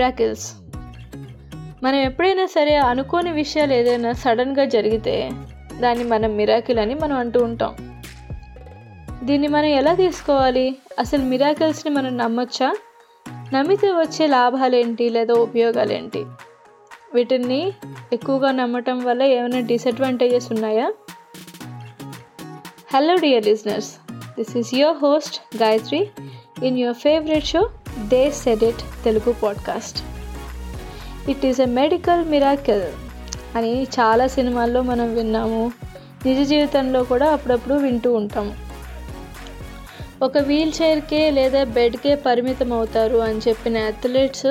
Miracles మనం ఎప్పుడైనా సరే అనుకోని విషయాలు ఏదైనా సడన్గా జరిగితే దాన్ని మనం మిరాకిల్ అని మనం అంటూ ఉంటాం. దీన్ని మనం ఎలా తీసుకోవాలి? అసలు మిరాకిల్స్ని మనం నమ్మొచ్చా? నమ్మితే వచ్చే లాభాలేంటి లేదా ఉపయోగాలేంటి వీటిని ఎక్కువగా నమ్మటం వల్ల ఏమైనా డిసడ్వాంటేజెస్ ఉన్నాయా? Hello dear listeners this is your host Gayatri in your favourite show they said it Telugu podcast it is a medical miracle అని చాలా సినిమాల్లో మనం విన్నాము. నిజ జీవితంలో కూడా అప్పుడప్పుడు వింటూ ఉంటాము ఒక వీల్ చైర్కే లేదా బెడ్కే పరిమితం అవుతారు అని చెప్పిన అథ్లెట్స్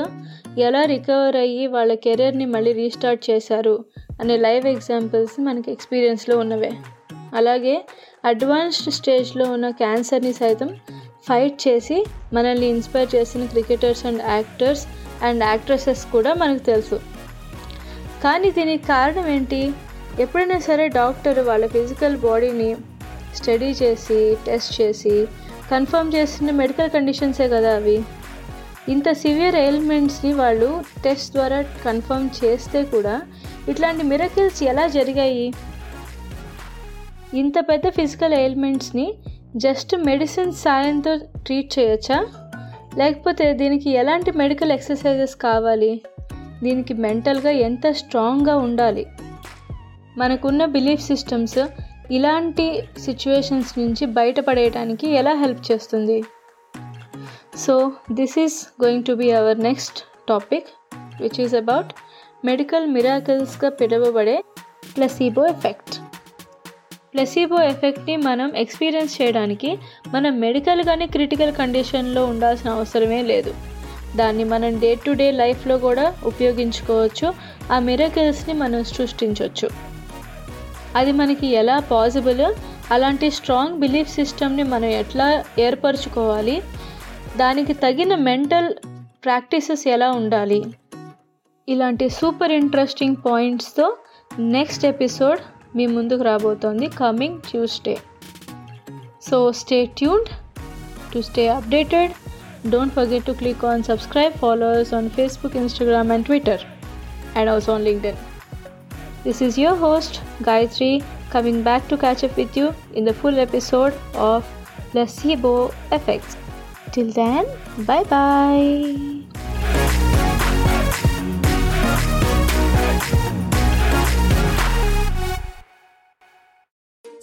ఎలా రికవర్ అయ్యి వాళ్ళ కెరీర్ని మళ్ళీ రీస్టార్ట్ చేశారు అనే లైవ్ ఎగ్జాంపుల్స్ మనకి ఎక్స్పీరియన్స్లో ఉన్నవే. అలాగే అడ్వాన్స్డ్ స్టేజ్లో ఉన్న క్యాన్సర్ని సైతం ఫైట్ చేసి మనల్ని ఇన్స్పైర్ చేసిన cricketers and actors and actresses కూడా మనకు తెలుసు. కానీ దీనికి కారణం ఏంటి? ఎప్పుడైనా సరే డాక్టర్ వాళ్ళ ఫిజికల్ బాడీని స్టడీ చేసి టెస్ట్ చేసి కన్ఫర్మ్ చేసిన మెడికల్ కండిషన్సే కదా అవి. ఇంత సివియర్ ఎయిల్మెంట్స్ని వాళ్ళు టెస్ట్ ద్వారా కన్ఫర్మ్ చేస్తే కూడా ఇట్లాంటి మిరకిల్స్ ఎలా జరిగాయి? ఇంత పెద్ద ఫిజికల్ ఎయిల్మెంట్స్ని జస్ట్ మెడిసిన్ సాయంతో ట్రీట్ చేయొచ్చా? లేకపోతే దీనికి ఎలాంటి మెడికల్ ఎక్సర్సైజెస్ కావాలి? దీనికి మెంటల్గా ఎంత స్ట్రాంగ్గా ఉండాలి? మనకున్న బిలీఫ్ సిస్టమ్స్ ఇలాంటి సిచ్యువేషన్స్ నుంచి బయటపడేయడానికి ఎలా హెల్ప్ చేస్తుంది? So this is going to be our next topic which is about medical మిరాకిల్స్గా పిలువబడే ప్లసీబో ఎఫెక్ట్. ప్లసీబో ఎఫెక్ట్ని మనం ఎక్స్పీరియన్స్ చేయడానికి మనం మెడికల్ కానీ క్రిటికల్ కండిషన్లో ఉండాల్సిన అవసరమే లేదు. దాన్ని మనం డే టు డే లైఫ్లో కూడా ఉపయోగించుకోవచ్చు. ఆ మిరకల్స్ని మనం సృష్టించవచ్చు అది మనకి ఎలా పాసిబుల్ అలాంటి స్ట్రాంగ్ బిలీఫ్ సిస్టమ్ని మనం ఎట్లా ఏర్పరచుకోవాలి? దానికి తగిన మెంటల్ ప్రాక్టీసెస్ ఎలా ఉండాలి? ఇలాంటి సూపర్ ఇంట్రెస్టింగ్ పాయింట్స్తో నెక్స్ట్ ఎపిసోడ్ మీ ముందుకు రాబోతోంది coming Tuesday so stay tuned to stay updated don't forget to click on subscribe followers on Facebook Instagram and Twitter and also on LinkedIn This is your host, Gayatri, coming back to catch up with you in the full episode of Placebo Effects. Till then, bye bye.